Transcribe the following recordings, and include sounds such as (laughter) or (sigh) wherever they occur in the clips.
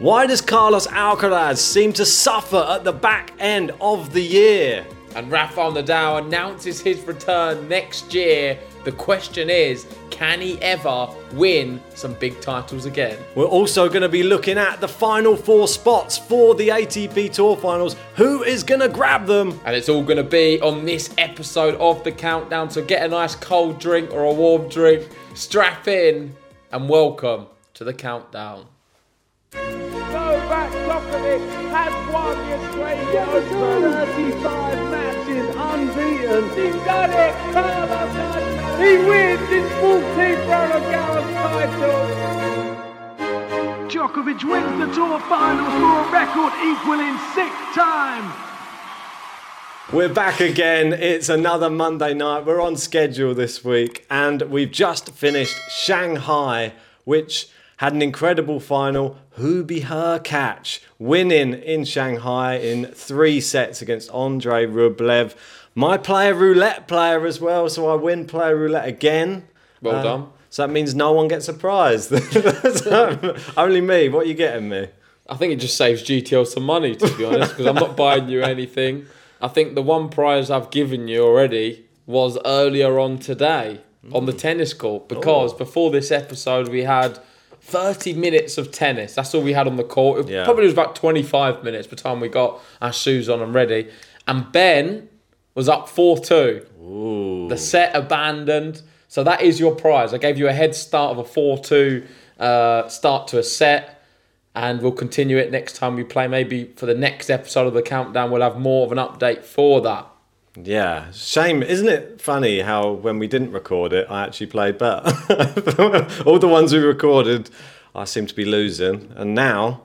Why does Carlos Alcaraz seem to suffer at the back end of the year? And Rafael Nadal announces his return next year. The question is, can he ever win some big titles again? We're also going to be looking at the final four spots for the ATP Tour Finals. Who is going to grab them? And it's all going to be on this episode of the countdown. So get a nice cold drink or a warm drink, strap in, and welcome to the countdown. Novak Djokovic has won the Australian Open. 35 matches unbeaten. He's done it. Carlos Alcaraz. He wins his 14th Roland Garros title. Djokovic wins the Tour Finals for a record equaling six times. We're back again. It's another Monday night. We're on schedule this week, and we've just finished Shanghai, which had an incredible final. Hubie Hurkacz? winning in Shanghai in three sets against Andre Rublev. My player roulette player as well, so I win player roulette again. Well Uh, done. So that means no one gets a prize. (laughs) only me. What are you getting me? I think it just saves GTL some money, to be honest, because I'm not buying you anything. I think the one prize I've given you already was earlier on today on the tennis court because before this episode we had 30 minutes of tennis. That's all we had on the court. It Yeah. probably was about 25 minutes by the time we got our shoes on and ready. And Ben was up 4 2. The set abandoned. So that is your prize. I gave you a head start of a 4 2 uh, start to a set and we'll continue it next time we play. Maybe for the next episode of the countdown, we'll have more of an update for that. Yeah, shame, isn't it funny how when we didn't record it, I actually played better. (laughs) All the ones we recorded, I seem to be losing, and now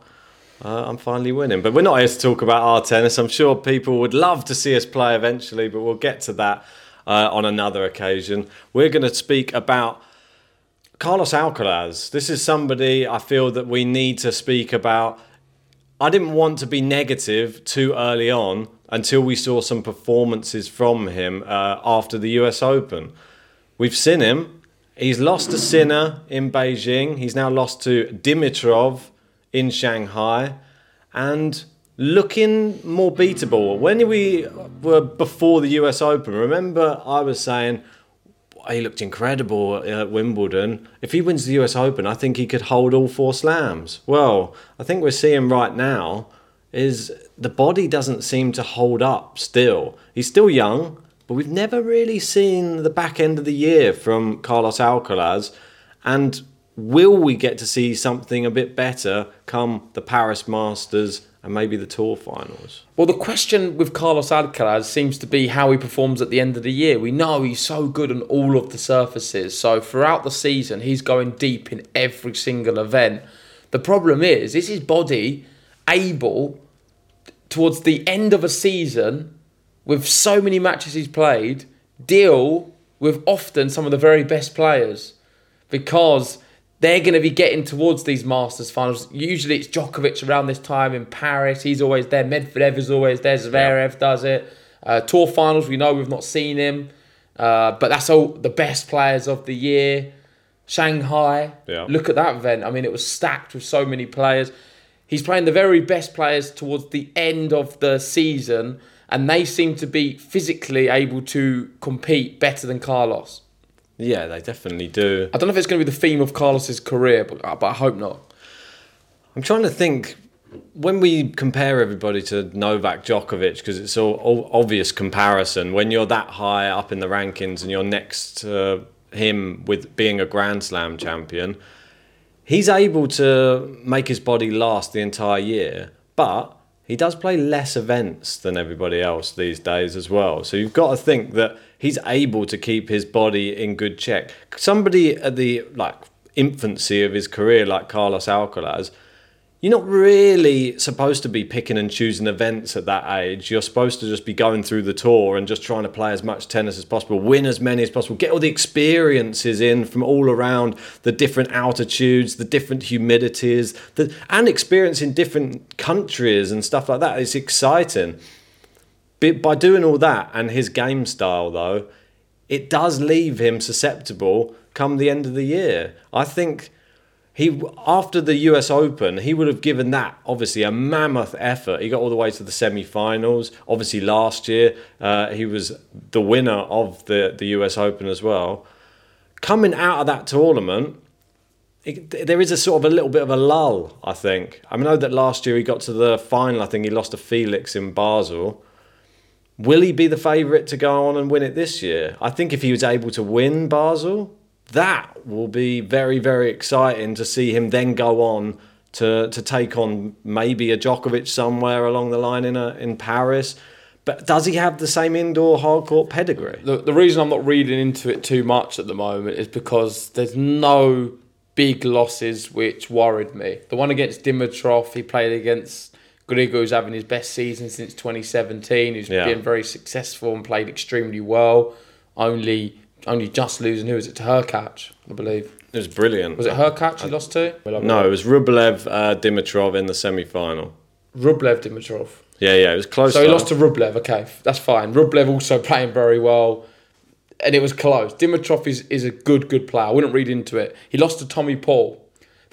uh, I'm finally winning. But we're not here to talk about our tennis. I'm sure people would love to see us play eventually, but we'll get to that uh, on another occasion. We're going to speak about Carlos Alcaraz. This is somebody I feel that we need to speak about. I didn't want to be negative too early on until we saw some performances from him uh, after the US Open. We've seen him. He's lost to Sinner in Beijing. He's now lost to Dimitrov in Shanghai. And looking more beatable. When we were before the US Open, remember I was saying, he looked incredible at Wimbledon. If he wins the US Open, I think he could hold all four slams. Well, I think we're seeing right now is the body doesn't seem to hold up still. He's still young, but we've never really seen the back end of the year from Carlos Alcaraz. And will we get to see something a bit better come the Paris Masters and maybe the Tour finals? Well, the question with Carlos Alcaraz seems to be how he performs at the end of the year. We know he's so good on all of the surfaces. So throughout the season, he's going deep in every single event. The problem is, is his body able towards the end of a season with so many matches he's played deal with often some of the very best players because they're going to be getting towards these Masters finals. Usually it's Djokovic around this time in Paris. He's always there. Medvedev is always there. Zverev does it. Uh, tour finals, we know we've not seen him. Uh, but that's all the best players of the year. Shanghai. Yeah. Look at that event. I mean, it was stacked with so many players. He's playing the very best players towards the end of the season, and they seem to be physically able to compete better than Carlos. Yeah, they definitely do. I don't know if it's going to be the theme of Carlos's career, but, uh, but I hope not. I'm trying to think when we compare everybody to Novak Djokovic because it's all, all obvious comparison. When you're that high up in the rankings and you're next to him with being a Grand Slam champion, he's able to make his body last the entire year, but he does play less events than everybody else these days as well. So you've got to think that he's able to keep his body in good check. Somebody at the like infancy of his career, like Carlos Alcaraz, you're not really supposed to be picking and choosing events at that age. You're supposed to just be going through the tour and just trying to play as much tennis as possible, win as many as possible, get all the experiences in from all around the different altitudes, the different humidities, the, and experience in different countries and stuff like that. It's exciting. By doing all that and his game style, though, it does leave him susceptible come the end of the year. I think he after the US Open, he would have given that obviously a mammoth effort. He got all the way to the semi-finals. Obviously, last year uh, he was the winner of the the US Open as well. Coming out of that tournament, there is a sort of a little bit of a lull. I think. I know that last year he got to the final. I think he lost to Felix in Basel. Will he be the favourite to go on and win it this year? I think if he was able to win Basel, that will be very, very exciting to see him then go on to to take on maybe a Djokovic somewhere along the line in a, in Paris. But does he have the same indoor hard court pedigree? The, the reason I'm not reading into it too much at the moment is because there's no big losses which worried me. The one against Dimitrov, he played against Grigor, who's having his best season since 2017, who's Yeah. been very successful and played extremely well. Only only just losing, who was it, to her catch, I believe. It was brilliant. Was it her catch he lost to? No, it was Rublev uh, Dimitrov in the semi final. Rublev Dimitrov. Yeah, yeah, it was close. So he lost to Rublev, okay, that's fine. Rublev also playing very well, and it was close. Dimitrov is, is a good, good player. I wouldn't read into it. He lost to Tommy Paul.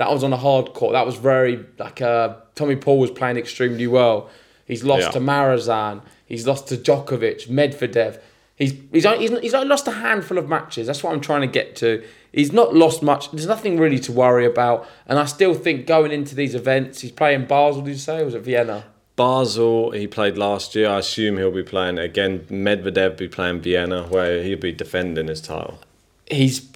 That was on a hard court. That was very, like, uh, Tommy Paul was playing extremely well. He's lost Yeah. to Marozsan. He's lost to Djokovic, Medvedev. He's, he's, only, he's, he's only lost a handful of matches. That's what I'm trying to get to. He's not lost much. There's nothing really to worry about. And I still think going into these events, he's playing Basel, did you say? Or was it Vienna? Basel, he played last year. I assume he'll be playing again. Medvedev be playing Vienna, where he'll be defending his title. he's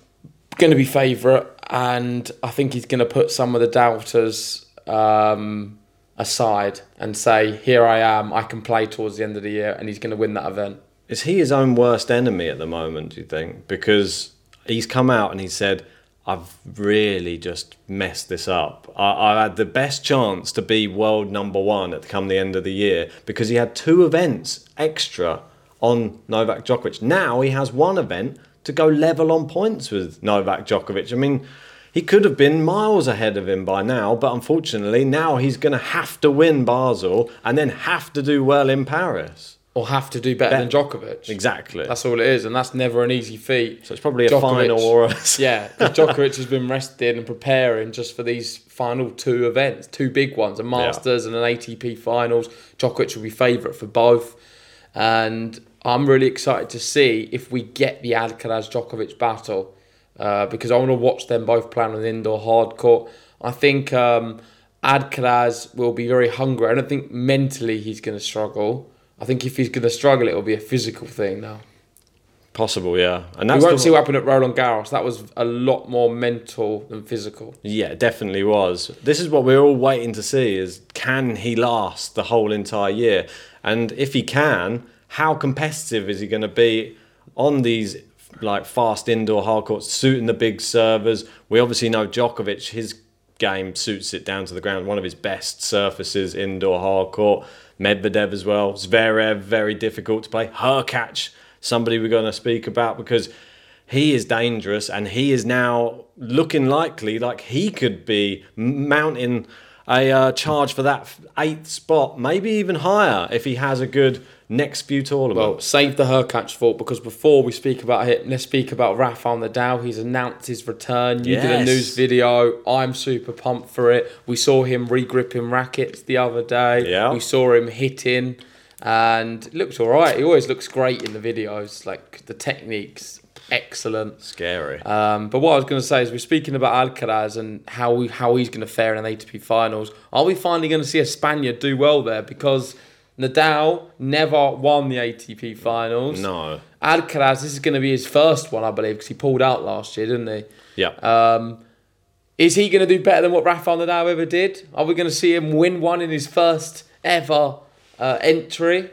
going to be favourite, and I think he's going to put some of the doubters um, aside and say, "Here I am. I can play towards the end of the year," and he's going to win that event. Is he his own worst enemy at the moment, do you think? Because he's come out and he said, I've really just messed this up. I, I had the best chance to be world number one at come the end of the year because he had two events extra on Novak Djokovic. Now he has one event to go level on points with Novak Djokovic. I mean, he could have been miles ahead of him by now, but unfortunately, now he's going to have to win Basel and then have to do well in Paris. Or have to do better than Djokovic. Exactly. That's all it is, and that's never an easy feat. So it's probably a final or a- (laughs) yeah, Djokovic has been resting and preparing just for these final two events, two big ones, a Masters and an ATP Finals. Djokovic will be favourite for both, and I'm really excited to see if we get the Alcaraz Djokovic battle uh, because I want to watch them both play on an indoor hard court. I think um, Alcaraz will be very hungry. I don't think mentally he's going to struggle. I think if he's going to struggle, it will be a physical thing now. Possible, yeah. And We won't the- see what happened at Roland Garros. That was a lot more mental than physical. Yeah, definitely was. This is what we're all waiting to see is can he last the whole entire year? And if he can, how competitive is he going to be on these like fast indoor hard courts suiting the big servers? We obviously know Djokovic his game suits it down to the ground, one of his best surfaces indoor hard court. Medvedev as well. Zverev very difficult to play. Hurkacz somebody we're going to speak about because he is dangerous, and he is now looking likely like he could be mounting a uh, charge for that eighth spot, maybe even higher if he has a good next few Well, save the Hurkacz thought because before we speak about it, let's speak about Rafael Nadal. He's announced his return. You did a news video. I'm super pumped for it. We saw him re-gripping rackets the other day. Yeah. We saw him hitting, and it looks all right. He always looks great in the videos. Like the techniques, excellent. Scary. Um, but what I was going to say is we're speaking about Alcaraz and how we, how he's going to fare in the ATP finals. Are we finally going to see a Spaniard do well there? Because Nadal never won the ATP finals. no. Alcaraz, this is going to be his first one, I believe, because he pulled out last year, didn't he? Yeah. Um, is he going to do better than what Rafael Nadal ever did? Are we going to see him win one in his first ever uh, entry?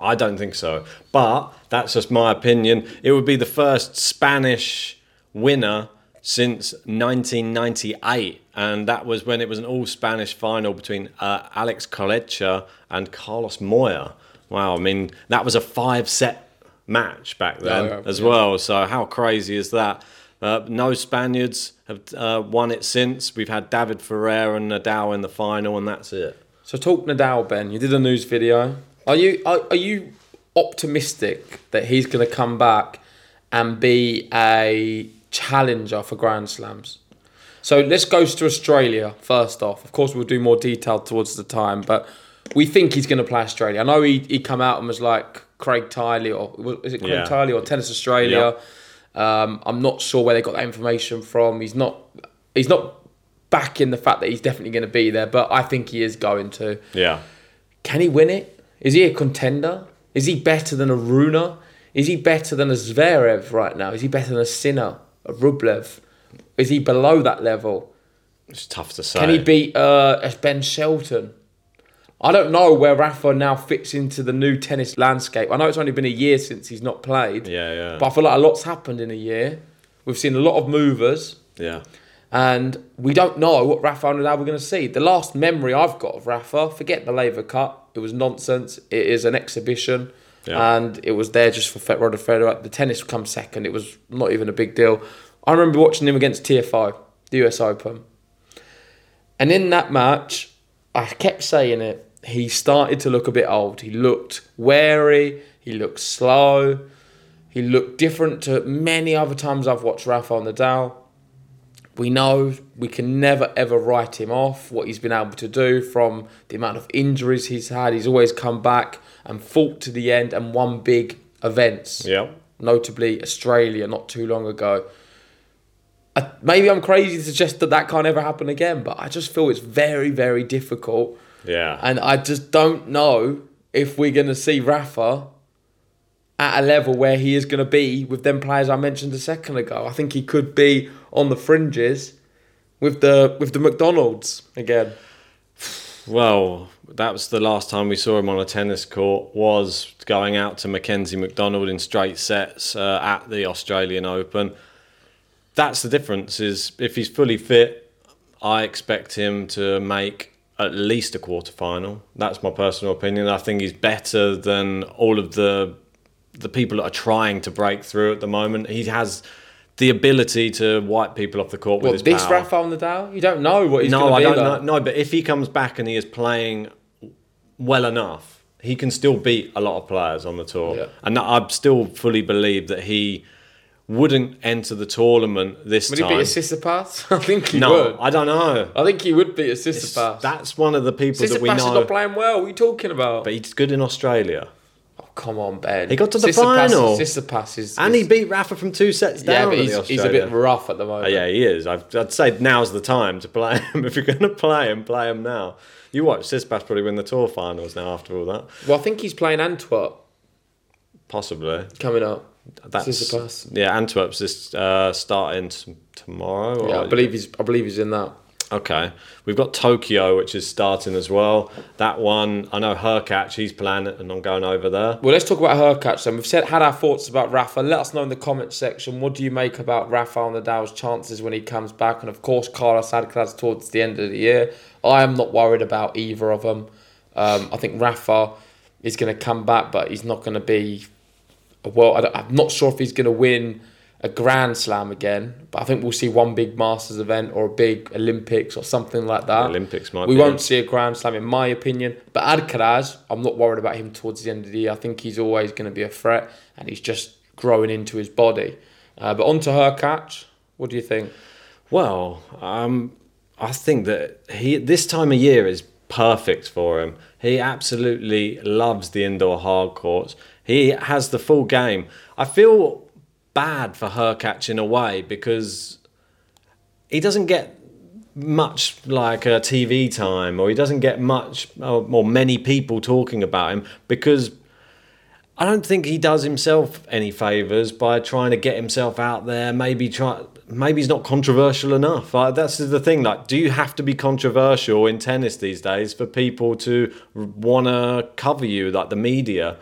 I don't think so. But that's just my opinion. It would be the first Spanish winner since 1998. And that was when it was an all Spanish final between uh, Alex Corretja and Carlos Moya. Wow, I mean, that was a five set match back then yeah, as yeah. well. So, how crazy is that? Uh, no Spaniards have uh, won it since. We've had David Ferrer and Nadal in the final, and that's it. So talk Nadal, Ben. You did a news video. Are you are, are you optimistic that he's going to come back and be a challenger for Grand Slams? So let's go to Australia first off. Of course, we'll do more detail towards the time, but we think he's going to play Australia. I know he he come out and was like Craig Tiley or is it Craig Yeah. Tiley or Tennis Australia? Um, I'm not sure where they got that information from. He's not he's not backing the fact that he's definitely going to be there, but I think he is going to. Yeah. Can he win it? Is he a contender? Is he better than a Rune? Is he better than a Zverev right now? Is he better than a Sinner, a Rublev? Is he below that level? It's tough to say. Can he beat uh, Ben Shelton? I don't know where Rafa now fits into the new tennis landscape. I know it's only been a year since he's not played. Yeah, yeah. But I feel like a lot's happened in a year. We've seen a lot of movers Yeah. and we don't know what Rafa and Nadal we're going to see. The last memory I've got of Rafa, forget the Laver Cup, it was nonsense. It is an exhibition, Yeah. and it was there just for Roger Federer. The tennis come second. It was not even a big deal. I remember watching him against Tiafoe, the US Open, and in that match, I kept saying it. He started to look a bit old. He looked wary. He looked slow. He looked different to many other times I've watched Rafa Nadal. We know we can never ever write him off. What he's been able to do from the amount of injuries he's had, he's always come back and fought to the end and won big events. Yeah. Notably Australia not too long ago. I, maybe I'm crazy to suggest that that can't ever happen again, but I just feel it's very very difficult, Yeah. and I just don't know if we're gonna see Rafa at a level where he is going to be with them players I mentioned a second ago. I think he could be on the fringes with the with the McDonald's again. Well, that was the last time we saw him on a tennis court. Was going out to Mackenzie McDonald in straight sets uh, at the Australian Open. That's the difference. Is if he's fully fit, I expect him to make at least a quarter final. That's my personal opinion. I think he's better than all of the the people that are trying to break through at the moment. He has the ability to wipe people off the court with What his this power. Rafael Nadal? You don't know what he's no, going I to be. don't know. No, but if he comes back and he is playing well enough, he can still beat a lot of players on the tour. Yeah. And I still fully believe that he wouldn't enter the tournament this time. Would he beat a Tsitsipas? (laughs) I think he no, would. I don't know. I think he would beat a Tsitsipas. That's one of the people that we Tsitsipas is know. not playing well. What are you talking about? but he's good in Australia. Come on, Ben. He got to the Tsitsipas, final. Tsitsipas is, And is he beat Rafa from two sets down. yeah, but he's, he's a bit rough at the moment. Oh, yeah, he is. I'd, I'd say now's the time to play him. (laughs) If you're going to play him, play him now. You watch Tsitsipas probably win the tour finals now after all that. Well, I think he's playing Antwerp Possibly. coming up. That's Tsitsipas. yeah. Antwerp's is uh, starting tomorrow. or- Yeah, I believe he's. I believe he's in that. Okay, we've got Tokyo, which is starting as well. That one, I know Hurkacz, he's playing it, and I'm going over there. Well, let's talk about Hurkacz then. We've said had our thoughts about Rafa. Let us know in the comments section. What do you make about Rafael Nadal's chances when he comes back? And of course, Carlos Alcaraz towards the end of the year. I am not worried about either of them. Um, I think Rafa is going to come back, but he's not going to be well, I'm not sure if he's going to win a Grand Slam again, but I think we'll see one big Masters event or a big Olympics or something like that. Olympics might We be won't see a Grand Slam, in my opinion. But Alcaraz, I'm not worried about him towards the end of the year. I think he's always going to be a threat, and he's just growing into his body. Uh, but on to Hurkacz. What do you think? Well, um, I think that he this time of year is perfect for him. He absolutely loves the indoor hard courts. He has the full game. I feel bad for her in a way because he doesn't get much like uh, TV time, or he doesn't get much or, or many people talking about him because I don't think he does himself any favors by trying to get himself out there. Maybe try. Maybe he's not controversial enough. Like, that's the thing. Like, do you have to be controversial in tennis these days for people to want to cover you, like the media?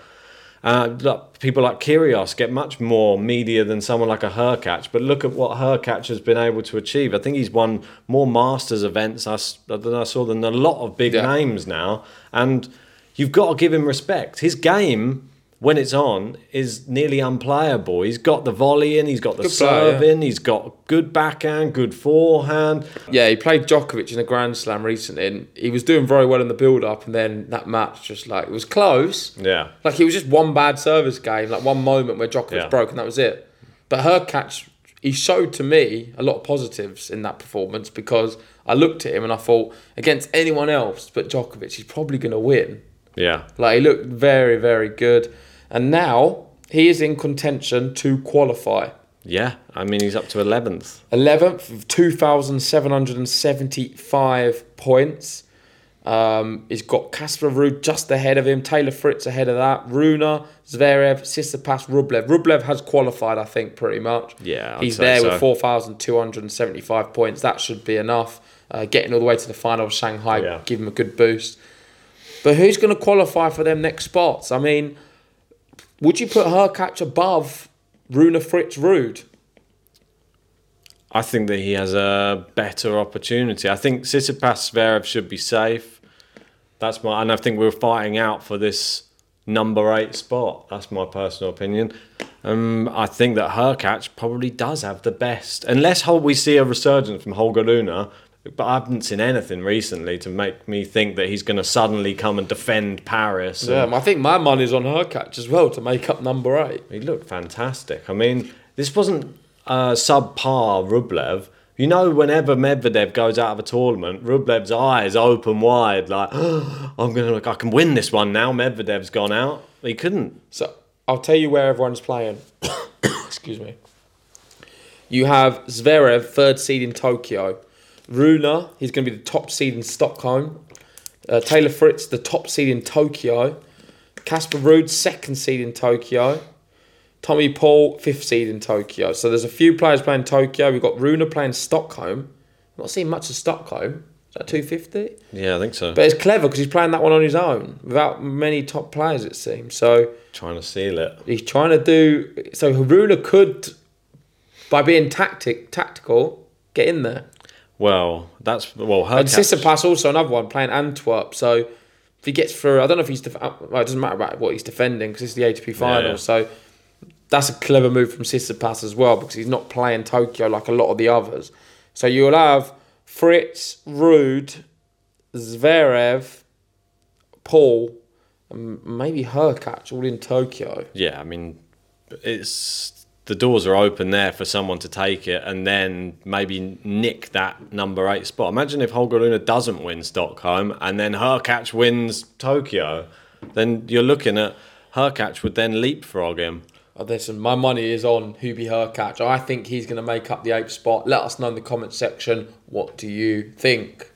Uh, like, people like Kyrgios get much more media than someone like a Hurkacz. But look at what Hurkacz has been able to achieve. I think he's won more Masters events than I saw than a lot of big Yeah. names now. And you've got to give him respect. His game, when it's on, is nearly unplayable. He's got the volley in, he's got the Good player, yeah. in, he's got good backhand, good forehand. Yeah, he played Djokovic in a Grand Slam recently, and he was doing very well in the build up, and then that match just like it was close. Yeah. Like it was just one bad service game, like one moment where Djokovic Yeah. broke, and that was it. But Hurkacz, he showed to me a lot of positives in that performance because I looked at him and I thought against anyone else but Djokovic, he's probably going to win. Yeah. Like he looked very, very good, and now he is in contention to qualify. Yeah. I mean, he's up to 11th. 11th, with 2,775 points. Um, he's got Casper Ruud just ahead of him, Taylor Fritz ahead of that, Rune, Zverev, Tsitsipas, Rublev. Rublev has qualified, I think, pretty much. Yeah, I'd he's there so. with 4,275 points. That should be enough. Uh, getting all the way to the final of Shanghai, Yeah. give him a good boost. But who's going to qualify for them next spots? I mean, would you put Hurkacz above Rune, Fritz, Ruud? I think that he has a better opportunity. I think Tsitsipas Zverev should be safe. That's my, and I think we're fighting out for this number eight spot. That's my personal opinion. Um, I think that Hurkacz probably does have the best, unless we see a resurgence from Holger Rune. But I haven't seen anything recently to make me think that he's going to suddenly come and defend Paris. Yeah, I think my money's on Hurkacz as well to make up number eight. he looked fantastic. I mean, this wasn't uh, subpar Rublev. You know, whenever Medvedev goes out of a tournament, Rublev's eyes open wide, like, (gasps) I'm gonna, I can win this one now. Medvedev's gone out. He couldn't. So I'll tell you where everyone's playing. (coughs) Excuse me. You have Zverev, third seed in Tokyo. Rune, he's going to be the top seed in Stockholm. Uh, Taylor Fritz, the top seed in Tokyo. Casper Ruud, second seed in Tokyo. Tommy Paul, fifth seed in Tokyo. So there's a few players playing Tokyo. We've got Rune playing Stockholm. I'm not seeing much of Stockholm. Is that 250? Yeah, I think so. But it's clever because he's playing that one on his own without many top players, it seems. So Trying to seal it. he's trying to do. So Haruna could, by being tactic tactical, get in there. Well, that's well. And Hurkacz, Tsitsipas also another one playing Antwerp. So if he gets through, I don't know if he's. Def- uh, well, it doesn't matter about what he's defending because it's the ATP final. yeah. So that's a clever move from Tsitsipas as well because he's not playing Tokyo like a lot of the others. So you'll have Fritz, Ruud, Zverev, Paul, and maybe Hurkacz all in Tokyo. yeah, I mean, it's the doors are open there for someone to take it and then maybe nick that number eight spot. Imagine if Holger Rune doesn't win Stockholm and then Hurkacz wins Tokyo, then you're looking at Hurkacz would then leapfrog him. Oh, listen, my money is on Hubie Hurkacz. I think he's going to make up the eighth spot. Let us know in the comment section. What do you think?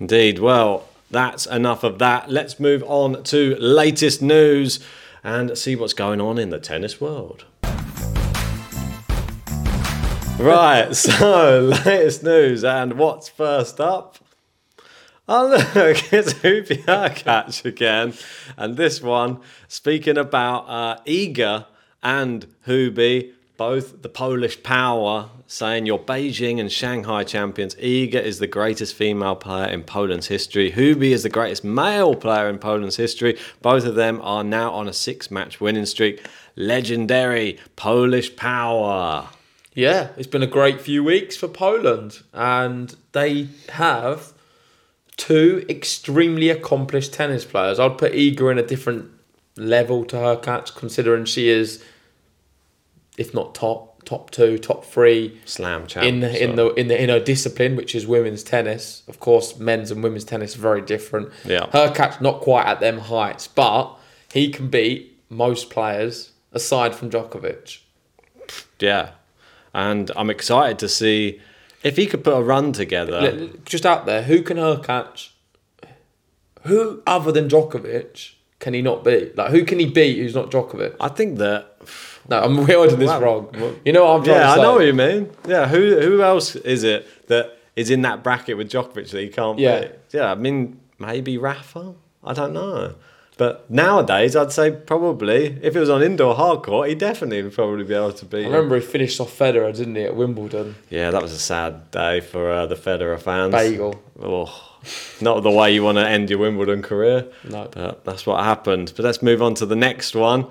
Indeed. Well, that's enough of that. Let's move on to latest news and see what's going on in the tennis world. Right, (laughs) so latest news and what's first up? Oh look, (laughs) it's Hubie Hurkacz again, and this one speaking about uh, and Hubie both the Polish power saying you're Beijing and Shanghai champions. Iga is the greatest female player in Poland's history. Hubie is the greatest male player in Poland's history. Both of them are now on a six match winning streak. Legendary Polish power. Yeah, it's been a great few weeks for Poland, and they have two extremely accomplished tennis players. I'd put Iga in a different level to Hurkacz, considering she is, if not top, top two, top three Slam champ. in in so- the in the in her discipline, which is women's tennis. Of course, men's and women's tennis are very different. Yeah. Hurkacz not quite at them heights, but he can beat most players aside from Djokovic. Yeah. And I'm excited to see if he could put a run together. Just out there, who can Hurkacz? Who other than Djokovic can he not beat? Like, who can he beat who's not Djokovic? I think that. No, I'm (laughs) wording this wrong. You know what I'm trying Yeah, to I know what you mean. Yeah, who who else is it that is in that bracket with Djokovic that he can't Yeah. beat? Yeah, I mean maybe Rafa. I don't know. But nowadays, I'd say probably if it was on indoor hard court, he'd definitely would probably be able to beat. I him. remember he finished off Federer, didn't he, at Wimbledon? Yeah, that was a sad day for uh, the Federer fans. Bagel. Oh, not the way you want to end your Wimbledon career. No. But that's what happened. But let's move on to the next one.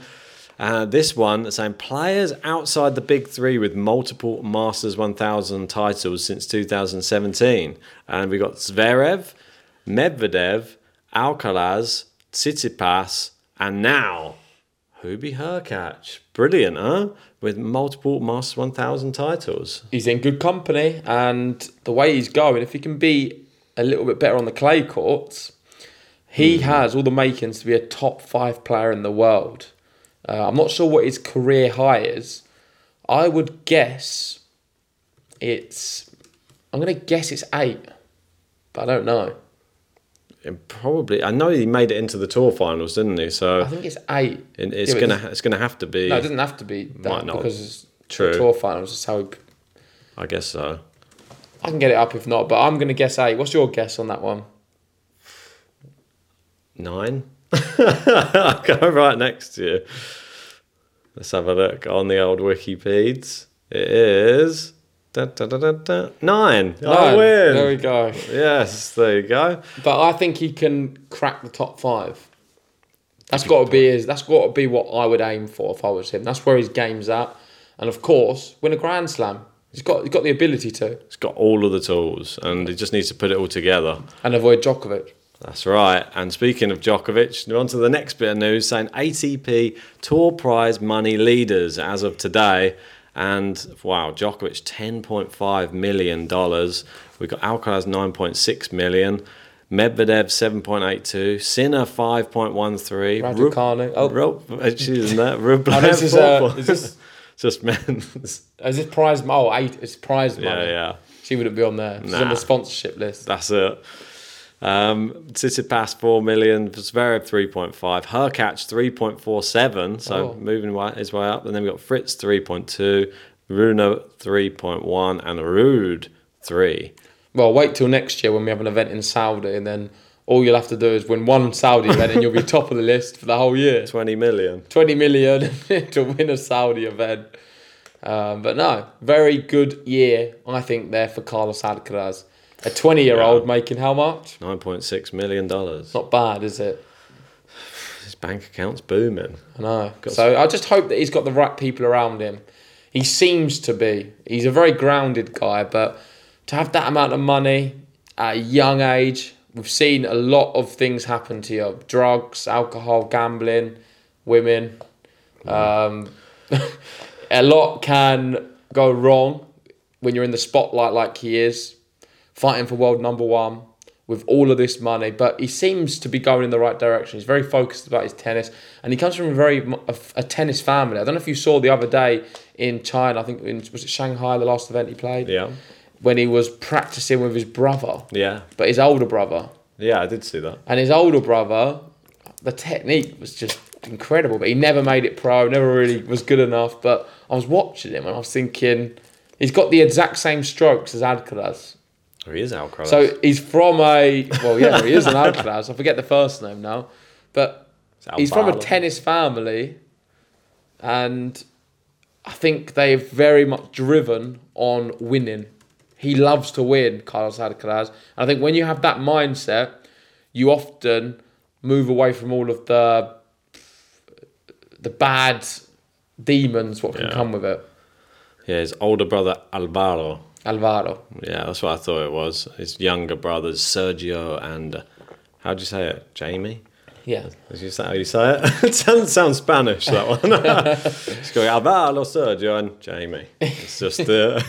Uh, this one saying players outside the big three with multiple Masters 1000 titles since 2017. And we got Zverev, Medvedev, Alcaraz, Tsitsipas, and now Hubie Hurkacz. Brilliant, huh? With multiple Masters 1000 titles. He's in good company, and the way he's going, if he can be a little bit better on the clay courts, he has all the makings to be a top five player in the world. Uh, I'm not sure what his career high is. I would guess it's. I'm going to guess it's eight, but I don't know. And probably, I know he made it into the tour finals, didn't he? So I think it's eight. it- it's Yeah, gonna it's gonna have to be. No, it doesn't have to be Might that not. because it's True. tour finals. Is how he, I guess so. I can get it up if not, but I'm to guess eight. What's your guess on that one? Nine. (laughs) I'll go right next to you. Let's have a look on the old Wikipedias. It is da, da, da, da, da, nine. Oh, I win. There we go. Yes, there you go. But I think he can crack the top five. That's got to be his. That's got to be what I would aim for if I was him. That's where his game's at, and of course, win a Grand Slam. He's got he's got the ability to, He's got all of the tools, and he just needs to put it all together. and avoid Djokovic. That's right. And speaking of Djokovic, we're on to the next bit of news saying ATP Tour Prize money leaders as of today. And wow, Djokovic $10.5 million. We've got Alcaraz 9.6 million. Medvedev 7.82, Sinner 5.13, Raducanu, oh. Rub, in that. (laughs) Rublev Oh, this is, uh, is this- (laughs) just men's? Is this prize? Oh, eight. It's prize money. Yeah, yeah. She wouldn't be on there. She's on the sponsorship list. That's it. Um, Tsitsipas four million, Zverev three point five, Hurkacz three point four seven, so Oh. moving his way up. And then we got Fritz three point two, Rune three point one, and Ruud three. Well, wait till next year when we have an event in Saudi, and then all you'll have to do is win one Saudi event, and you'll be top of the list for the whole year. Twenty million. 20 million (laughs) to win a Saudi event. Um, but no, very good year, I think, there for Carlos Alcaraz. A 20 year old making how much? Nine point six million dollars. Not bad, is it? (sighs) His bank account's booming. I know. So I just hope that he's got the right people around him. He seems to be. He's a very grounded guy, but to have that amount of money at a young age, we've seen a lot of things happen to you drugs, alcohol, gambling, women. Um, (laughs) a lot can go wrong when you're in the spotlight like he is, fighting for world number one with all of this money. But he seems to be going in the right direction. He's very focused about his tennis, and he comes from a very a, a tennis family. I don't know if you saw the other day in China. I think in, was it Shanghai the last event he played. Yeah. When he was practicing with his brother, Yeah. but his older brother, Yeah, I did see that. and his older brother, the technique was just incredible. But he never made it pro. Never really was good enough. But I was watching him and I was thinking, he's got the exact same strokes as Alcaraz. Oh, he is Alcaraz. So he's from a well, yeah, he is an Alcaraz. I forget the first name now, but he's from a tennis family, and I think they're very much driven on winning. He loves to win, Carlos Alcaraz. And I think when you have that mindset, you often move away from all of the the bad demons what can Yeah. come with it. Yeah, his older brother Alvaro. Alvaro. Yeah, that's what I thought it was. His younger brothers Sergio and uh, how'd you say it? Jamie. Yeah. Is you say how you say it? (laughs) it sounds, sounds Spanish that one. (laughs) it's going Alvaro, Sergio, and Jamie. It's just uh,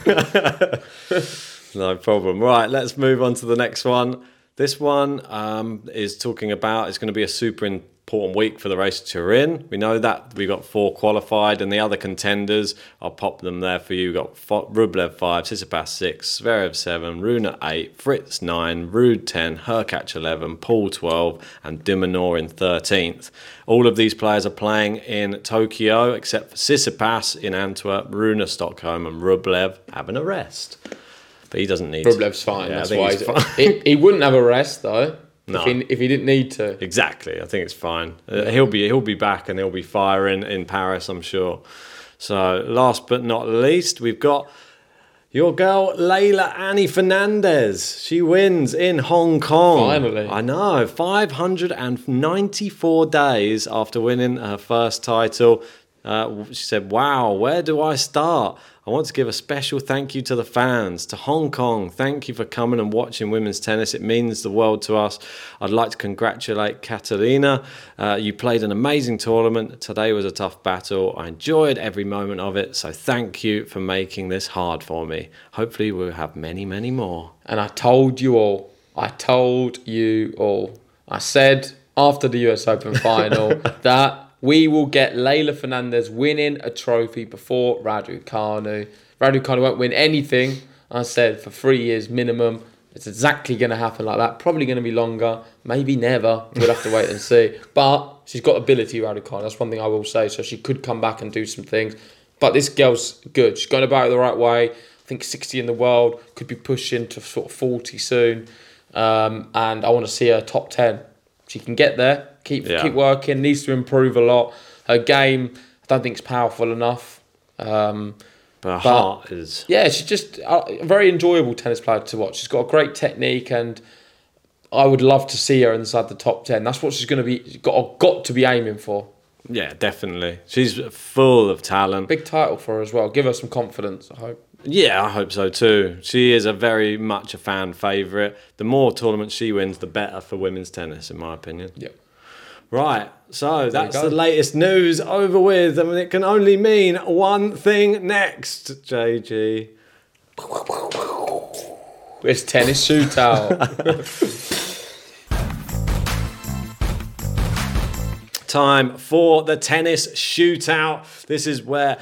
(laughs) no problem. Right, let's move on to the next one. This one um, is talking about it's going to be a super important week for the race to Turin. We know that we've got four qualified, and the other contenders. I'll pop them there for you. Got Fo- Rublev five, Tsitsipas six, Zverev seven, Rune eight, Fritz nine, Ruud ten, Herkach eleven, Paul twelve, and De Minaur in thirteenth. All of these players are playing in Tokyo, except for Tsitsipas in Antwerp, Rune Stockholm, and Rublev having a rest. But he doesn't need. Rublev's fine. Yeah, that's why he's he's, fine. (laughs) he, he wouldn't have a rest though. No. If, he, if he didn't need to. Exactly. I think it's fine. Uh, he'll be he'll be back and he'll be firing in Paris, I'm sure. So last but not least, we've got your girl Leylah Annie Fernandez. She wins in Hong Kong. Finally. I know. 594 days after winning her first title. Uh, she said, Wow, where do I start? I want to give a special thank you to the fans, to Hong Kong. Thank you for coming and watching women's tennis. It means the world to us. I'd like to congratulate Katerina. Uh, you played an amazing tournament. Today was a tough battle. I enjoyed every moment of it. So thank you for making this hard for me. Hopefully, we'll have many, many more. And I told you all. I told you all. I said after the US Open final (laughs) that we will get Leylah Fernandez winning a trophy before Raducanu. Radu Kanu won't win anything. I said for three years minimum. It's exactly going to happen like that. Probably going to be longer. Maybe never. We'll have to wait and see. (laughs) But she's got ability, Raducanu. That's one thing I will say. So she could come back and do some things. But this girl's good. She's going about it the right way. I think 60 in the world. Could be pushing to sort of 40 soon. Um, and I want to see her top 10. She can get there. Keep Yeah. keep working. Needs to improve a lot. Her game, I don't think it's powerful enough. Um, But her But- heart is. yeah, she's just a very enjoyable tennis player to watch. She's got a great technique, and I would love to see her inside the top ten. That's what she's going to be got got to be aiming for. Yeah, definitely. She's full of talent. Big title for her as well. Give her some confidence. I hope. Yeah, I hope so too. She is a very much a fan favourite. The more tournaments she wins, the better for women's tennis, in my opinion. Yeah. Right, so that's the latest news over with, I mean, it can only mean one thing next, JG. It's tennis shootout. (laughs) Time for the tennis shootout. This is where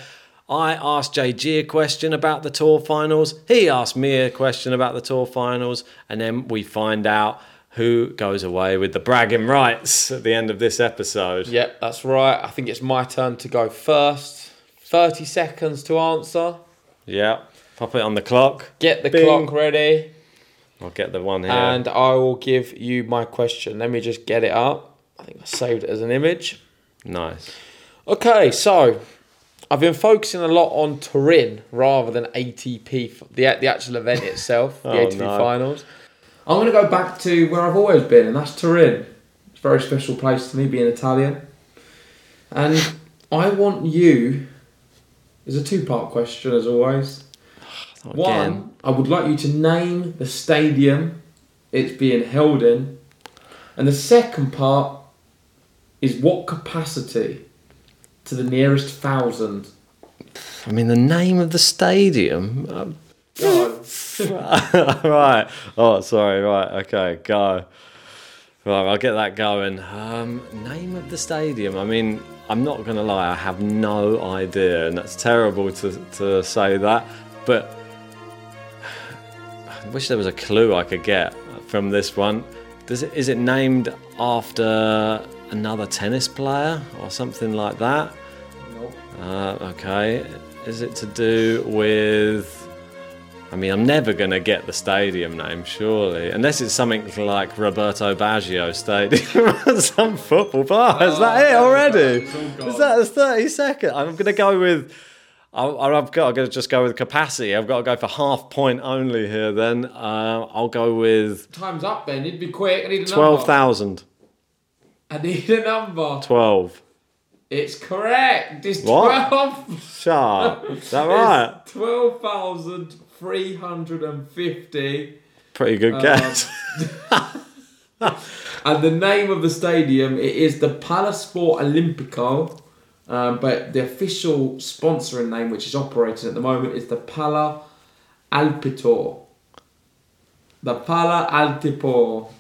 I ask JG a question about the tour finals, he asks me a question about the tour finals, and then we find out who goes away with the bragging rights at the end of this episode. Yep, that's right. I think it's my turn to go first. Thirty seconds to answer. Yeah, pop it on the clock. Get the Bing. clock ready, I'll get the one here. and I will give you my question. Let me just get it up. I think I saved it as an image. nice. Okay, so I've been focusing a lot on Turin rather than ATP, the the actual event itself, the Oh, ATP no. finals. I'm going to go back to where I've always been, and that's Turin. It's a very special place to me, being Italian. And I want you. It's a two-part question, as always. One, I would like you to name the stadium it's being held in, and the second part is what capacity to the nearest thousand. I mean, the name of the stadium. Uh, (laughs) Right. Oh, sorry. Right. Okay. Go. Right. I'll get that going. Um, name of the stadium. I mean, I'm not going to lie. I have no idea, and that's terrible to to say that. But I wish there was a clue I could get from this one. Does it is it named after another tennis player or something like that? Uh, okay. Is it to do with. I mean, I'm never going to get the stadium name, surely. Unless it's something like Roberto Baggio Stadium. (laughs) Some football bar. Is that it already? Is that the 30 second? I'm going to go with. I, I've got to just go with capacity. I've got to go for half point only here. Then uh, I'll go with Time's up, Ben. You'd be quick. I need a twelve thousand. I need a number. Twelve. It's correct. It's What? 12. Shut. Is that (laughs) right? It's 12,350. Pretty good guess. (laughs) And the name of the stadium it is the Palace Palasport Olimpico. Um, but the official sponsoring name, which is operating at the moment, is the Pala Alpitour. The Pala Altipo.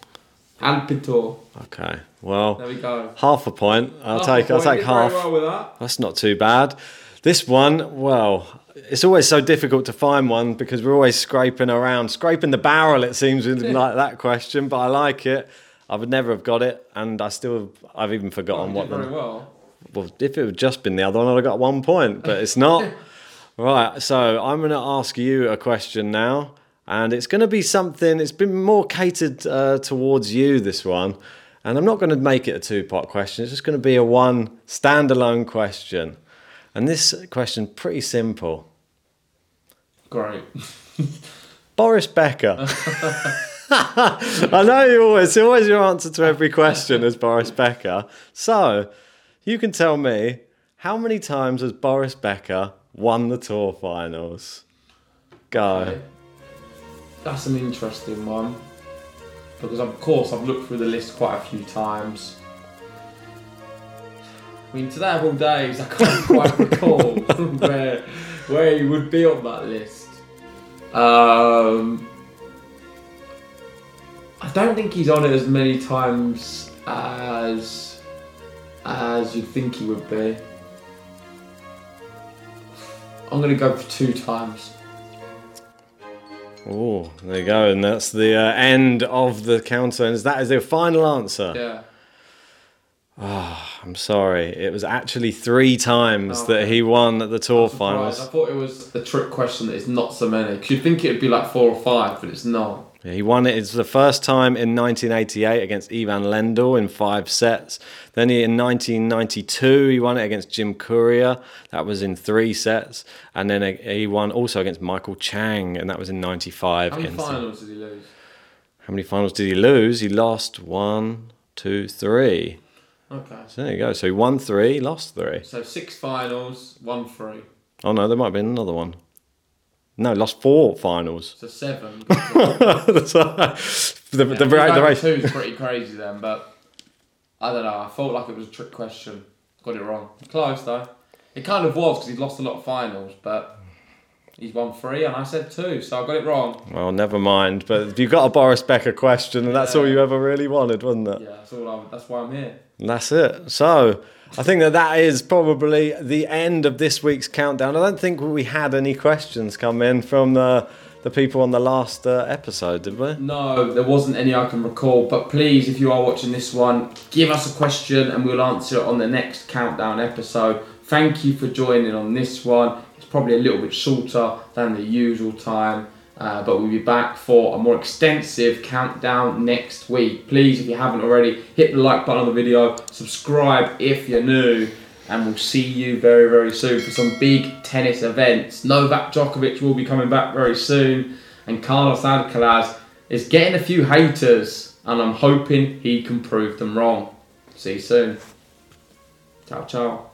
Alpito. okay. Well, There we go. half a point. I'll Half take. I'll take half. well that. That's not too bad. This one, well, it's always so difficult to find one because we're always scraping around, scraping the barrel. It seems like that question, but I like it. I would never have got it, and I still, I've even forgotten You what very the. well. Well, if it had just been the other one, I'd have got one point, but it's not. (laughs) right, so I'm going to ask you a question now, and it's going to be something. It's been more catered uh, towards you this one, and I'm not going to make it a two-part question. It's just going to be a one standalone question, and this question pretty simple. Great. (laughs) Boris Becker. (laughs) I know you always, always your answer to every question is Boris Becker. So, you can tell me how many times has Boris Becker won the tour finals? Go. That's an interesting one. Because, of course, I've looked through the list quite a few times. I mean, today of all days, I can't (laughs) quite recall where, where he would be on that list. Um, I don't think he's on it as many times as as you'd think he would be. I'm going to go for two times. Oh, there you go, and that's the uh, end of the counter. And that is the final answer. Yeah. Ah, I'm sorry, it was actually three times Oh, that he won at the tour finals. I thought it was a trick question that it's not so many. Because you'd think it'd be like four or five, but it's not. Yeah, He won it. It's the first time in 1988 against Ivan Lendl in five sets. Then he, in 1992 he won it against Jim Courier. That was in three sets. And then he won also against Michael Chang, and that was in 95. How many in- finals did he lose? How many finals did he lose? He lost one, two, three. Okay. So there you go. So he won three, lost three. So six finals, one three. Oh no, there might have been another one. No, lost four finals. So seven. (laughs) the the, the, Yeah, ra- the race. two is pretty crazy then, but I don't know. I felt like it was a trick question. Got it wrong. Close though. It kind of was because he's lost a lot of finals, but he's won three, and I said two, so I got it wrong. Well, never mind. But you got a Boris Becker question, and that's all you ever really wanted, wasn't it? Yeah, that's all. I, that's why I'm here. And that's it. So I think that that is probably the end of this week's countdown. I don't think we had any questions come in from the the people on the last uh, episode, did we? No, there wasn't any I can recall. But please, if you are watching this one, give us a question and we'll answer it on the next countdown episode. Thank you for joining on this one. It's probably a little bit shorter than the usual time, uh, but we'll be back for a more extensive countdown next week. Please, if you haven't already, hit the like button on the video, subscribe if you're new, and we'll see you very, very soon for some big tennis events. Novak Djokovic will be coming back very soon, and Carlos Alcaraz is getting a few haters, and I'm hoping he can prove them wrong. See you soon. Ciao, ciao.